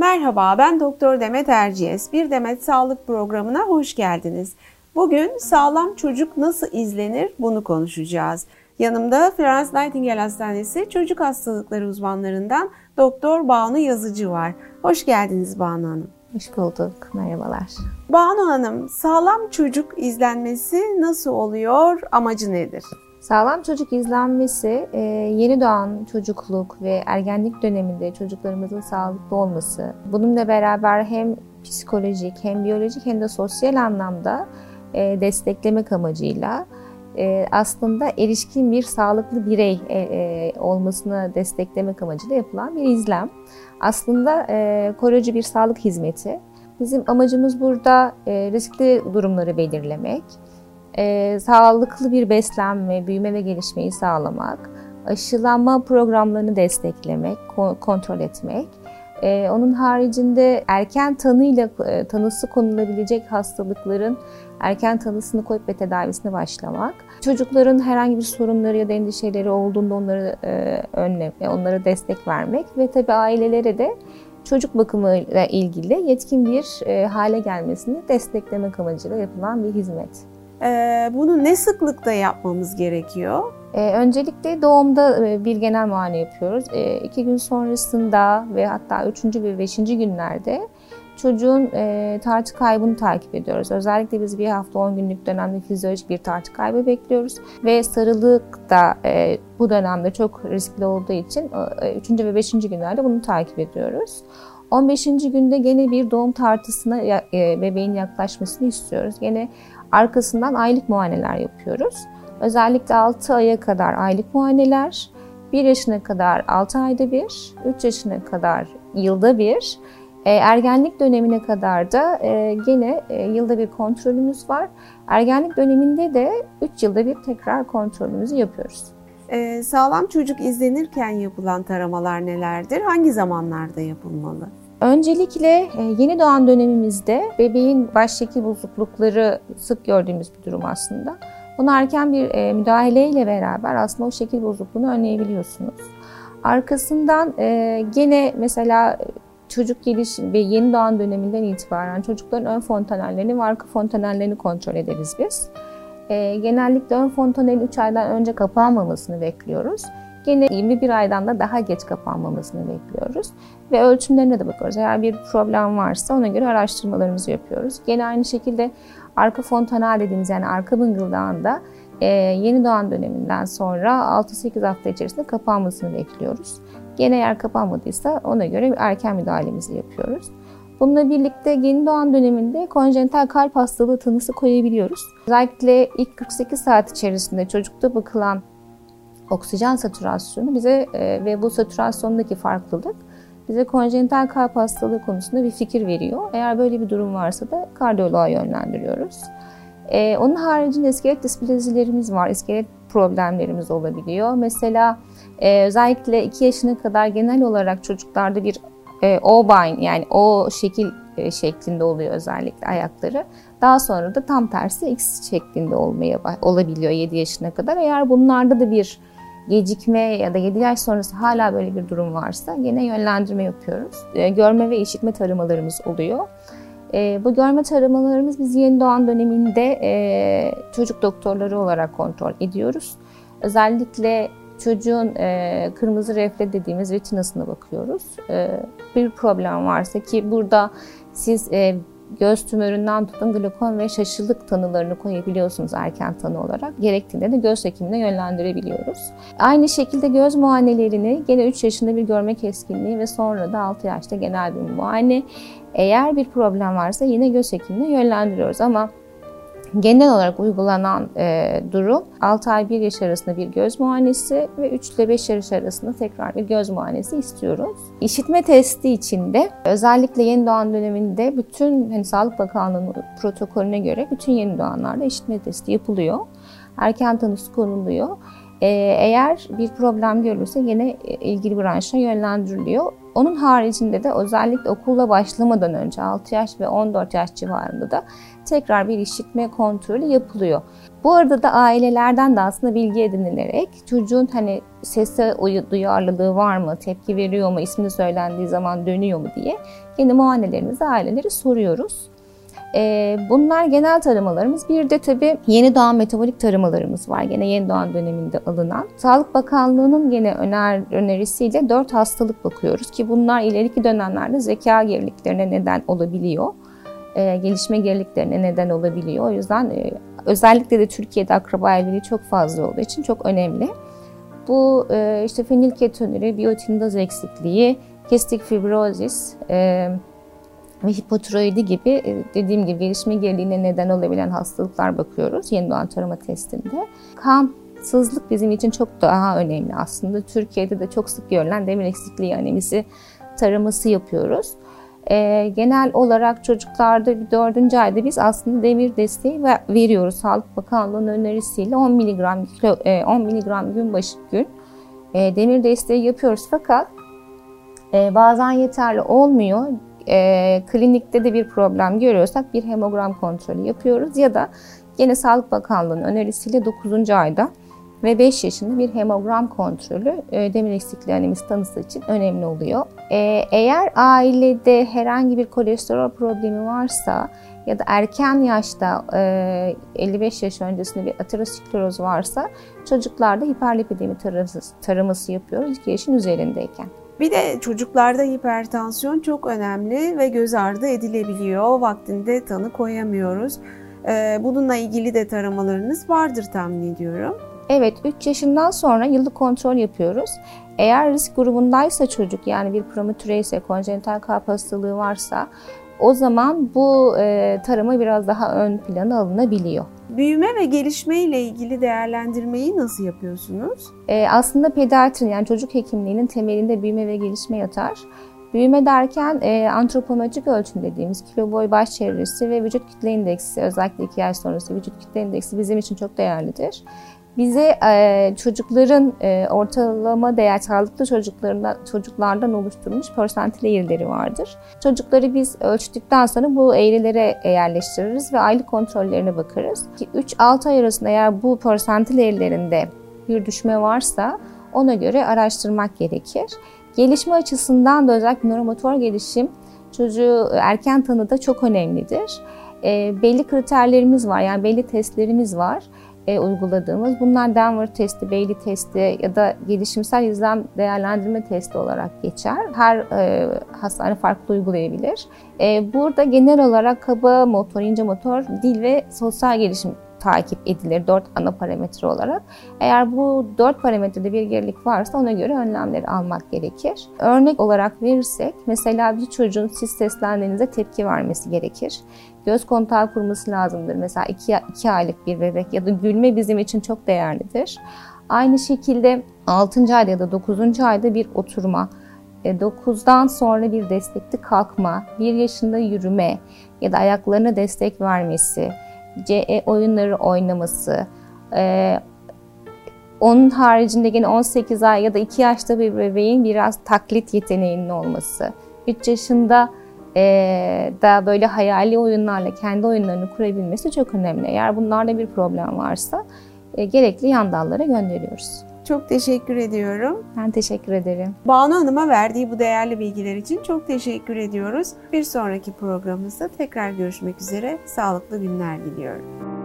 Merhaba, ben Doktor Demet Erciyes. Bir Demet Sağlık programına hoş geldiniz. Bugün sağlam çocuk nasıl izlenir bunu konuşacağız. Yanımda Florence Nightingale Hastanesi çocuk hastalıkları uzmanlarından Doktor Banu Yazıcı var. Hoş geldiniz Banu Hanım. Hoş bulduk. Merhabalar. Banu Hanım, sağlam çocuk izlenmesi nasıl oluyor? Amacı nedir? Sağlam çocuk izlenmesi e, yeni doğan çocukluk ve ergenlik döneminde çocuklarımızın sağlıklı olması, bununla beraber hem psikolojik hem biyolojik hem de sosyal anlamda e, desteklemek amacıyla e, aslında erişkin bir sağlıklı birey olmasını desteklemek amacıyla yapılan bir izlem. Aslında koruyucu bir sağlık hizmeti. Bizim amacımız burada riskli durumları belirlemek, e, sağlıklı bir beslenme, büyüme ve gelişmeyi sağlamak, aşılanma programlarını desteklemek, kontrol etmek. E, onun haricinde erken tanıyla e, tanısı konulabilecek hastalıkların erken tanısını koyup ve tedavisine başlamak. Çocukların herhangi bir sorunları ya da endişeleri olduğunda onları e, önlem, onlara destek vermek ve tabii ailelere de çocuk bakımıyla ilgili yetkin bir e, hale gelmesini desteklemek amacıyla yapılan bir hizmet. Ee, bunu ne sıklıkta yapmamız gerekiyor? Ee, öncelikle doğumda e, bir genel muayene yapıyoruz. Ee, iki gün sonrasında ve hatta üçüncü ve beşinci günlerde çocuğun e, tartı kaybını takip ediyoruz. Özellikle biz bir hafta 10 günlük dönemde fizyolojik bir tartı kaybı bekliyoruz. Ve sarılık da e, bu dönemde çok riskli olduğu için e, 3. ve 5. günlerde bunu takip ediyoruz. 15. günde gene bir doğum tartısına e, bebeğin yaklaşmasını istiyoruz. Gene arkasından aylık muayeneler yapıyoruz. Özellikle 6 aya kadar aylık muayeneler, 1 yaşına kadar 6 ayda bir, 3 yaşına kadar yılda bir, e, ergenlik dönemine kadar da e, gene yılda bir kontrolümüz var. Ergenlik döneminde de 3 yılda bir tekrar kontrolümüzü yapıyoruz. Ee, sağlam çocuk izlenirken yapılan taramalar nelerdir? Hangi zamanlarda yapılmalı? Öncelikle e, yeni doğan dönemimizde bebeğin baş şekil bozuklukları sık gördüğümüz bir durum aslında. Bunu erken bir e, müdahaleyle beraber aslında o şekil bozukluğunu önleyebiliyorsunuz. Arkasından e, gene mesela çocuk geliş ve yeni doğan döneminden itibaren çocukların ön fontanellerini ve arka fontanellerini kontrol ederiz biz. Genellikle ön fontanelin 3 aydan önce kapanmamasını bekliyoruz. Gene 21 aydan da daha geç kapanmamasını bekliyoruz. Ve ölçümlerine de bakıyoruz. Eğer bir problem varsa ona göre araştırmalarımızı yapıyoruz. Gene aynı şekilde arka fontanal dediğimiz yani arka bıngıldağında e, yeni doğan döneminden sonra 6-8 hafta içerisinde kapanmasını bekliyoruz. Gene eğer kapanmadıysa ona göre erken müdahalemizi yapıyoruz. Bununla birlikte yeni doğan döneminde konjenital kalp hastalığı tanısı koyabiliyoruz. Özellikle ilk 48 saat içerisinde çocukta bakılan oksijen satürasyonu bize e, ve bu satürasyondaki farklılık bize konjenital kalp hastalığı konusunda bir fikir veriyor. Eğer böyle bir durum varsa da kardiyoloğa yönlendiriyoruz. Ee, onun haricinde iskelet displazilerimiz var. İskelet problemlerimiz olabiliyor. Mesela e, özellikle 2 yaşına kadar genel olarak çocuklarda bir e, O-bind yani o şekil e, şeklinde oluyor özellikle ayakları. Daha sonra da tam tersi X şeklinde olmaya olabiliyor 7 yaşına kadar. Eğer bunlarda da bir gecikme ya da 7 yaş sonrası hala böyle bir durum varsa yine yönlendirme yapıyoruz. E, görme ve işitme taramalarımız oluyor. E, bu görme taramalarımız biz yeni doğan döneminde e, çocuk doktorları olarak kontrol ediyoruz. Özellikle çocuğun kırmızı refle dediğimiz retinasına bakıyoruz. bir problem varsa ki burada siz göz tümöründen tutun glokom ve şaşılık tanılarını koyabiliyorsunuz erken tanı olarak. Gerektiğinde de göz hekimine yönlendirebiliyoruz. Aynı şekilde göz muayenelerini gene 3 yaşında bir görme keskinliği ve sonra da 6 yaşta genel bir muayene. Eğer bir problem varsa yine göz hekimine yönlendiriyoruz ama Genel olarak uygulanan e, durum 6 ay 1 yaş arasında bir göz muayenesi ve 3 ile 5 yaş arasında tekrar bir göz muayenesi istiyoruz. İşitme testi için de özellikle yeni doğan döneminde bütün hani Sağlık Bakanlığı'nın protokolüne göre bütün yeni doğanlarda işitme testi yapılıyor. Erken tanısı konuluyor. Ee, eğer bir problem görülürse yine ilgili branşa yönlendiriliyor. Onun haricinde de özellikle okula başlamadan önce 6 yaş ve 14 yaş civarında da tekrar bir işitme kontrolü yapılıyor. Bu arada da ailelerden de aslında bilgi edinilerek çocuğun hani sese duyarlılığı var mı, tepki veriyor mu, ismini söylendiği zaman dönüyor mu diye yeni muayenelerimizi aileleri soruyoruz. Ee, bunlar genel taramalarımız. Bir de tabii yeni doğan metabolik taramalarımız var. Gene yeni doğan döneminde alınan. Sağlık Bakanlığı'nın gene öner, önerisiyle 4 hastalık bakıyoruz ki bunlar ileriki dönemlerde zeka geriliklerine neden olabiliyor. Ee, gelişme geriliklerine neden olabiliyor. O yüzden e, özellikle de Türkiye'de akraba evliliği çok fazla olduğu için çok önemli. Bu e, işte fenilketonuri, biyotinidaz eksikliği, kistik fibrozis, e, ve hipotiroidi gibi e, dediğim gibi gelişme geriliğine neden olabilen hastalıklar bakıyoruz yeni doğan tarama testinde. Kansızlık bizim için çok daha önemli aslında. Türkiye'de de çok sık görülen demir eksikliği anemisi taraması yapıyoruz. E, genel olarak çocuklarda bir dördüncü ayda biz aslında demir desteği veriyoruz. Sağlık Bakanlığı'nın önerisiyle 10 mg, kilo, e, 10 mg gün başı gün e, demir desteği yapıyoruz. Fakat e, bazen yeterli olmuyor e, klinikte de bir problem görüyorsak bir hemogram kontrolü yapıyoruz ya da yine Sağlık Bakanlığı'nın önerisiyle 9. ayda ve 5 yaşında bir hemogram kontrolü e, demir eksikliği anemisi tanısı için önemli oluyor. E, eğer ailede herhangi bir kolesterol problemi varsa ya da erken yaşta e, 55 yaş öncesinde bir ateroskleroz varsa çocuklarda hiperlipidemi taraması, taraması yapıyoruz 2 yaşın üzerindeyken. Bir de çocuklarda hipertansiyon çok önemli ve göz ardı edilebiliyor. Vaktinde tanı koyamıyoruz. Ee, bununla ilgili de taramalarınız vardır tahmin ediyorum. Evet, 3 yaşından sonra yıllık kontrol yapıyoruz. Eğer risk grubundaysa çocuk yani bir prematüre ise, konjenital kalp hastalığı varsa o zaman bu e, tarama biraz daha ön plana alınabiliyor. Büyüme ve gelişme ile ilgili değerlendirmeyi nasıl yapıyorsunuz? E, aslında pediatrin yani çocuk hekimliğinin temelinde büyüme ve gelişme yatar. Büyüme derken e, antropometrik ölçüm dediğimiz kilo boy baş çevresi ve vücut kitle indeksi özellikle 2 yaş sonrası vücut kitle indeksi bizim için çok değerlidir bize e, çocukların e, ortalama değer sağlıklı çocuklarından çocuklardan oluşturulmuş persentil eğrileri vardır. Çocukları biz ölçtükten sonra bu eğrilere yerleştiririz ve aylık kontrollerine bakarız. 3-6 ay arasında eğer bu persentil eğrilerinde bir düşme varsa ona göre araştırmak gerekir. Gelişme açısından da özellikle nöromotor gelişim çocuğu erken tanıda çok önemlidir. E, belli kriterlerimiz var yani belli testlerimiz var e, uyguladığımız. Bunlar Denver testi, Bailey testi ya da gelişimsel izlem değerlendirme testi olarak geçer. Her e, hastane farklı uygulayabilir. E, burada genel olarak kaba motor, ince motor, dil ve sosyal gelişim takip edilir dört ana parametre olarak. Eğer bu dört parametrede bir gerilik varsa ona göre önlemleri almak gerekir. Örnek olarak verirsek mesela bir çocuğun siz seslendiğinizde tepki vermesi gerekir. Göz kontağı kurması lazımdır. Mesela iki, iki aylık bir bebek ya da gülme bizim için çok değerlidir. Aynı şekilde 6. ayda ya da 9. ayda bir oturma, 9'dan e, sonra bir destekli kalkma, 1 yaşında yürüme ya da ayaklarına destek vermesi, CE oyunları oynaması, e, onun haricinde yine 18 ay ya da 2 yaşta bir bebeğin biraz taklit yeteneğinin olması, 3 yaşında e, da böyle hayali oyunlarla kendi oyunlarını kurabilmesi çok önemli. Eğer bunlarda bir problem varsa e, gerekli yan dallara gönderiyoruz. Çok teşekkür ediyorum. Ben teşekkür ederim. Banu Hanım'a verdiği bu değerli bilgiler için çok teşekkür ediyoruz. Bir sonraki programımızda tekrar görüşmek üzere. Sağlıklı günler diliyorum.